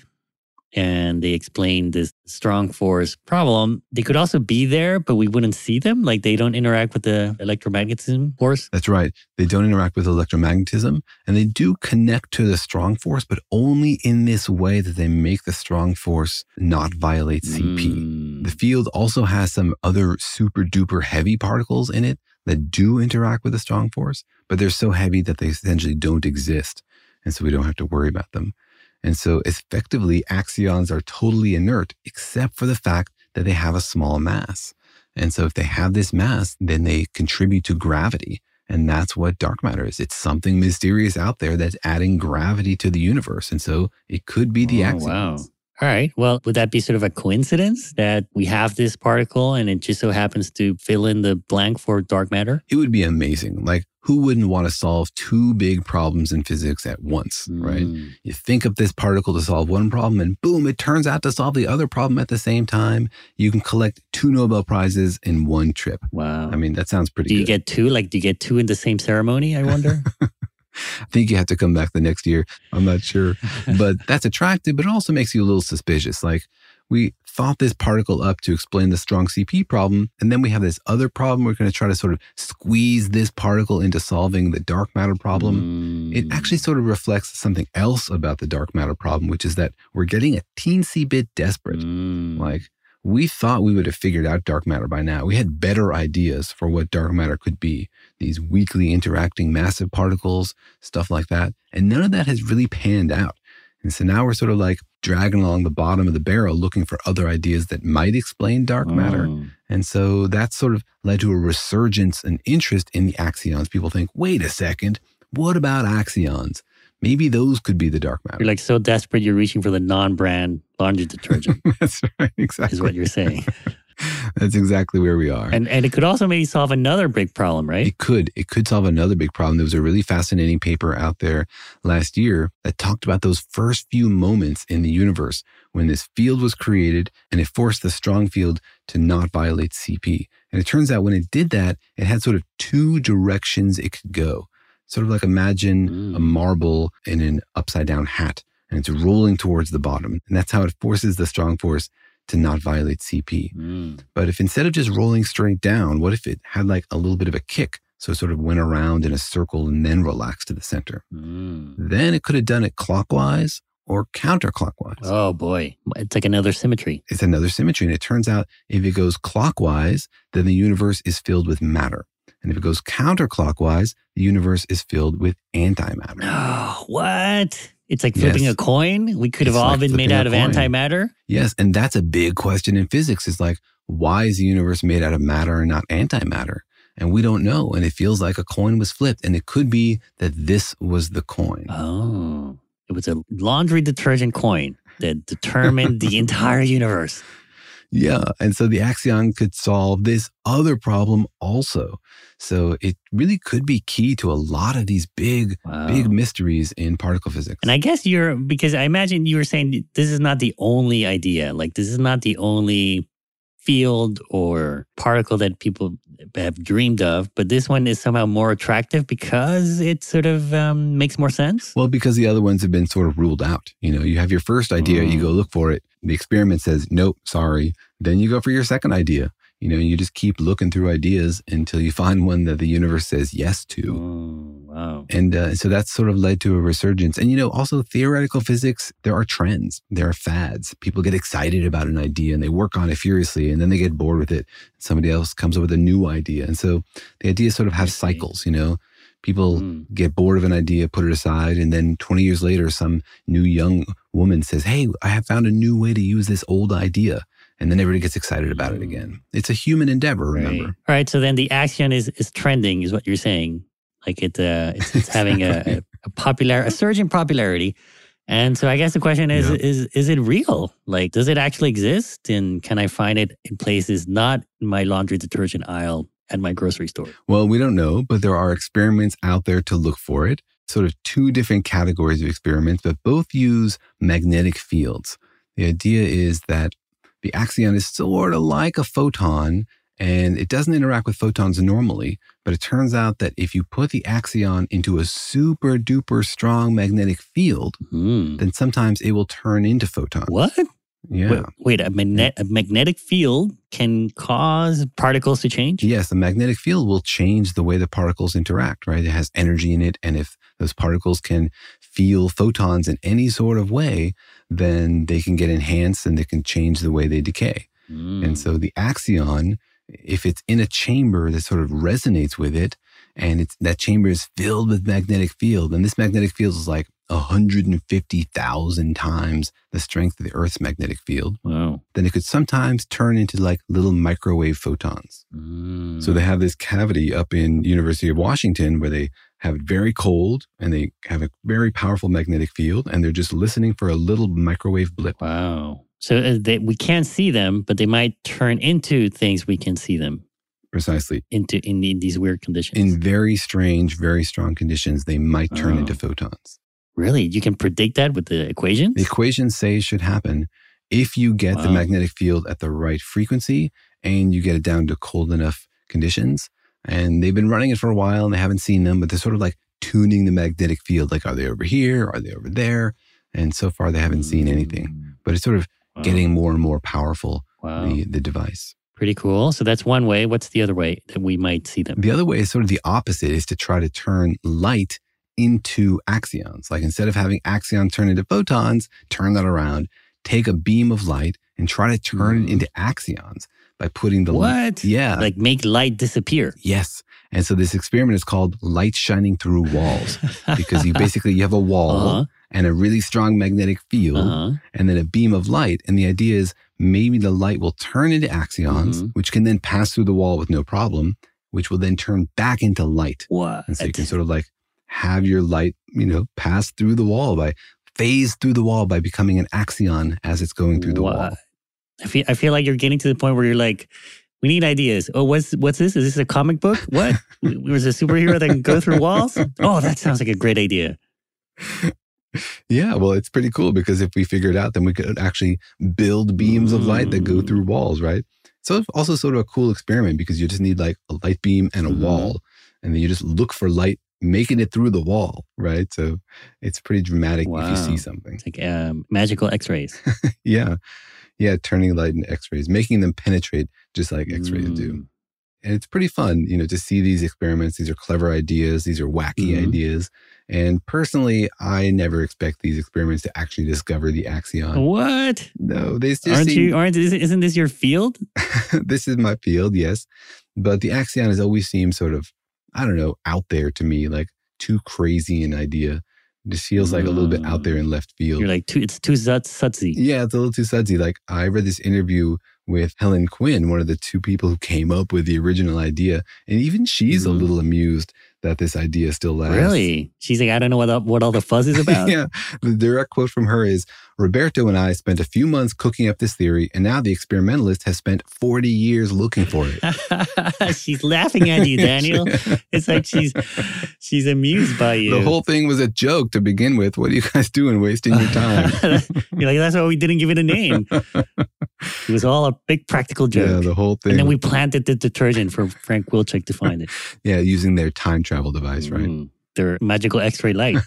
and they explain this strong force problem, they could also be there, but we wouldn't see them. Like they don't interact with the electromagnetism force. That's right. They don't interact with electromagnetism and they do connect to the strong force, but only in this way that they make the strong force not violate CP. The field also has some other super duper heavy particles in it that do interact with the strong force, but they're so heavy that they essentially don't exist. And so we don't have to worry about them. And so effectively, axions are totally inert, except for the fact that they have a small mass. And so if they have this mass, then they contribute to gravity. And that's what dark matter is. It's something mysterious out there that's adding gravity to the universe. And so it could be the Oh, axions. wow. All right. Well, would that be sort of a coincidence that we have this particle and it just so happens to fill in the blank for dark matter? It would be amazing. Like, who wouldn't want to solve two big problems in physics at once, right? Hmm. You think of this particle to solve one problem, and boom, it turns out to solve the other problem at the same time. You can collect two Nobel Prizes in one trip. Wow. I mean, that sounds pretty Do you good. get two? Like, do you get two in the same ceremony? I wonder. I think you have to come back the next year. I'm not sure. but that's attractive, but it also makes you a little suspicious. Like, we thought this particle up to explain the strong CP problem, and then we have this other problem. We're going to try to sort of squeeze this particle into solving the dark matter problem. It actually sort of mm. reflects something else about the dark matter problem, which is that we're getting a teensy bit desperate. Mm. Like, we thought we would have figured out dark matter by now. We had better ideas for what dark matter could be these weakly interacting massive particles, stuff like that. And none of that has really panned out. And so now we're sort of like dragging along the bottom of the barrel looking for other ideas that might explain dark matter. Hmm. And so that sort of led to a resurgence and interest in the axions. People think, wait a second, what about axions? Maybe those could be the dark matter. You're like so desperate, you're reaching for the non-brand laundry detergent. That's right, exactly. Is what you're saying. That's exactly where we are. And and it could also maybe solve another big problem, right? It could. It could solve another big problem. There was a really fascinating paper out there last year that talked about those first few moments in the universe when this field was created and it forced the strong field to not violate CP. And it turns out when it did that, it had sort of two directions it could go. Sort of like imagine a hmm. marble in an upside down hat and it's rolling towards the bottom. And that's how it forces the strong force to not violate CP. Hmm. But if instead of just rolling straight down, what if it had like a little bit of a kick? So it sort of went around in a circle and then relaxed to the center. Hmm. Then it could have done it clockwise or counterclockwise. Oh boy. It's like another symmetry. It's another symmetry. And it turns out if it goes clockwise, then the universe is filled with matter. And if it goes counterclockwise, the universe is filled with antimatter. Oh, what? It's like flipping Yes. a coin. We could have all like been made out of coin. antimatter. Yes, and that's a big question in physics is like, why is the universe made out of matter and not antimatter? And we don't know. And it feels like a coin was flipped. And it could be that this was the coin. Oh, it was a laundry detergent coin that determined the entire universe. Yeah. And so the axion could solve this other problem also. So it really could be key to a lot of these big, big mysteries in particle physics. And I guess you're because I imagine you were saying this is not the only idea. Like this is not the only field or particle that people have dreamed of, but this one is somehow more attractive because it sort of um, makes more sense. Well, because the other ones have been sort of ruled out. You know, you have your first idea, you Mm. go look for it. The experiment says, nope, sorry. Then you go for your second idea. You know, you just keep looking through ideas until you find one that the universe says yes to. wow. And uh, so that's sort of led to a resurgence. And, you know, also theoretical physics, there are trends, there are fads. People get excited about an idea and they work on it furiously and then they get bored with it. Somebody else comes up with a new idea. And so the ideas sort of have cycles, you know. People get bored of an idea, put it aside, and then 20 years later, some new young woman says, Hey, I have found a new way to use this old idea. And then everybody gets excited about it again. It's a human endeavor, remember? All right. So then the axion is is trending, is what you're saying. Like it, uh, it's, it's having a, a, a popular, a surge in popularity. And so I guess the question is, is is it real? Like, does it actually exist? And can I find it in places not in my laundry detergent aisle at my grocery store? Well, we don't know, but there are experiments out there to look for it. Sort of two different categories of experiments, but both use magnetic fields. The idea is that the axion is sort of like a photon and it doesn't interact with photons normally. But it turns out that if you put the axion into a super duper strong magnetic field, hmm. then sometimes it will turn into photons. What? Yeah. Wait, wait a, magne- a magnetic field can cause particles to change? Yes, the magnetic field will change the way the particles interact, right? It has energy in it. And if those particles can feel photons in any sort of way, then they can get enhanced and they can change the way they decay. And mm. so the axion, if it's in a chamber that sort of resonates with it, and it's that chamber is filled with magnetic field, and this magnetic field is like 150,000 times the strength of the Earth's magnetic field. Wow. Then it could sometimes turn into like little microwave photons. So they mm. have this cavity up in University of Washington where they have it very cold and they have a very powerful magnetic field and they're just listening for a little microwave blip. Wow. So uh, they, we can't see them, but they might turn into things we can see them Precisely. into in, the, these weird conditions. In very strange, very strong conditions, they might turn Oh. into photons. really? You can predict that with the equations? The equations say it should happen if you get the magnetic field at the right frequency and you get it down to cold enough conditions. And they've been running it for a while and they haven't seen them, but they're sort of like tuning the magnetic field. Like, are they over here? Are they over there? And so far, they haven't seen anything, mm. but it's sort of getting more and more powerful, Wow. the, the device. Pretty cool. So that's one way. What's the other way that we might see them? The other way is sort of the opposite is to try to turn light into axions. Like instead of having axions turn into photons, turn that around, take a beam of light and try to turn it mm. into axions by putting the What? Yeah. Like make light disappear. Yes. And so this experiment is called light shining through walls because you basically you have a wall Uh-huh. and a really strong magnetic field Uh-huh. and then a beam of light. And the idea is maybe the light will turn into axions, Mm-hmm. which can then pass through the wall with no problem, which will then turn back into light. What? And so you can sort of like have your light, you know, pass through the wall by phase through the wall by becoming an axion as it's going through the wall. I feel I feel like you're getting to the point where you're like, we need ideas. Oh, what's what's this? Is this a comic book? What? Was a superhero that can go through walls? Oh, that sounds like a great idea. Yeah, well, it's pretty cool because if we figure it out, then we could actually build beams of light that go through walls, right? So it's also sort of a cool experiment because you just need like a light beam and a wall, and then you just look for light making it through the wall, right? So it's pretty dramatic if you see something. It's like um, magical X-rays. yeah. Yeah, turning light into x-rays, making them penetrate just like x-rays do. And it's pretty fun, you know, to see these experiments. These are clever ideas. These are wacky Mhm. ideas. And personally, I never expect these experiments to actually discover the axion. What? No, they just Aren't seem- you? Aren't isn't this your field? this is my field, yes. But the axion has always seemed sort of, I don't know, out there to me, like too crazy an idea. Just feels like a little bit out there in left field. You're like too. It's too sudsy. Yeah, it's a little too sudsy. Like I read this interview with Helen Quinn, one of the two people who came up with the original idea, and even she's a mm-hmm. little amused that this idea still lasts. Really? She's like, I don't know what what all the fuzz is about. yeah. The direct quote from her is Roberto and I spent a few months cooking up this theory, and now the experimentalist has spent 40 years looking for it. she's laughing at you, Daniel. it's like she's she's amused by you. The whole thing was a joke to begin with. What are you guys doing wasting your time? You're like, that's why we didn't give it a name. It was all a big practical joke. Yeah, the whole thing. And then we planted the detergent for Frank Wilczek to find it. yeah, using their time travel device, right? Mm, their magical X-ray light.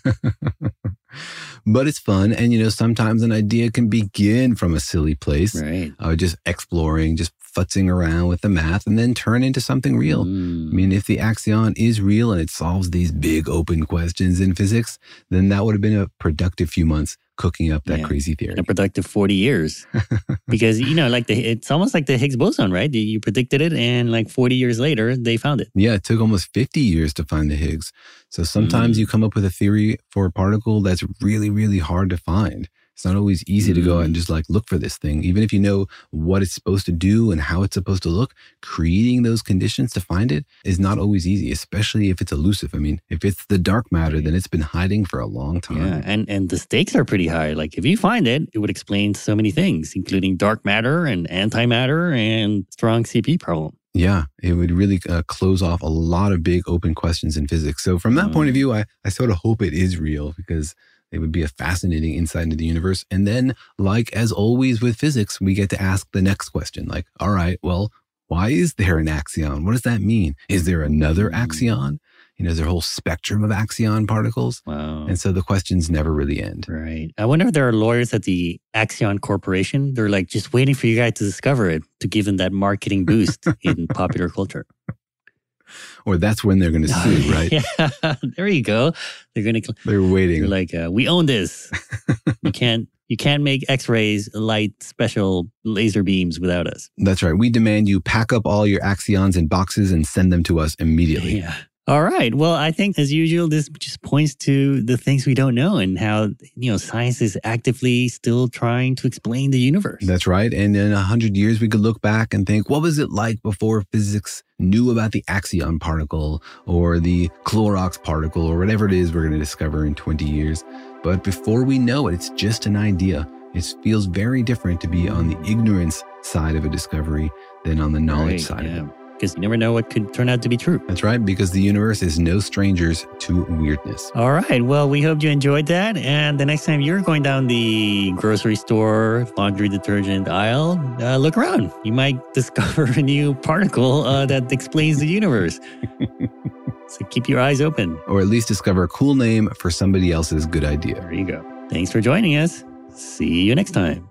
but it's fun. And, you know, sometimes an idea can begin from a silly place, right? Uh, just exploring, just futzing around with the math and then turn into something real. Mm. I mean, if the axion is real and it solves these big open questions in physics, then that would have been a productive few months cooking up that Yeah. crazy theory. a productive 40 years because you know like the it's almost like the higgs boson right you predicted it and like 40 years later they found it Yeah, it took almost 50 years to find the Higgs. So sometimes Mm. you come up with a theory for a particle that's really, really hard to find. It's not always easy to go out and just like look for this thing. Even if you know what it's supposed to do and how it's supposed to look, creating those conditions to find it is not always easy, especially if it's elusive. I mean, if it's the dark matter, then it's been hiding for a long time. yeah and and the stakes are pretty high like if you find it it would explain so many things including dark matter and antimatter and strong cp problem Yeah, it would really uh, close off a lot of big open questions in physics. So, from that point of view, I, I sort of hope it is real because it would be a fascinating insight into the universe. And then, like as always with physics, we get to ask the next question like, all right, well, why is there an axion? What does that mean? Is there another mm. axion? You know, is there a whole spectrum of axion particles? Wow. And so the questions never really end. Right. I wonder if there are lawyers at the Axion Corporation. They're like just waiting for you guys to discover it to give them that marketing boost in popular culture. Or that's when they're going to sue, right? yeah. There you go. They're going to. They're waiting. They're like, uh, we own this. you can't. You can't make X-rays light special laser beams without us. That's right. We demand you pack up all your axions in boxes and send them to us immediately. Yeah. All right. Well, I think as usual, this just points to the things we don't know and how, you know, science is actively still trying to explain the universe. That's right. And in a hundred years, we could look back and think, what was it like before physics knew about the axion particle or the Clorox particle or whatever it is we're going to discover in 20 years? But before we know it, it's just an idea. It feels very different to be on the ignorance side of a discovery than on the knowledge Right, side yeah. of it. Because you never know what could turn out to be true. That's right, because the universe is no strangers to weirdness. All right. Well, we hope you enjoyed that. And the next time you're going down the grocery store, laundry detergent aisle, uh, look around. You might discover a new particle uh, that explains the universe. so keep your eyes open. Or at least discover a cool name for somebody else's good idea. There you go. Thanks for joining us. See you next time.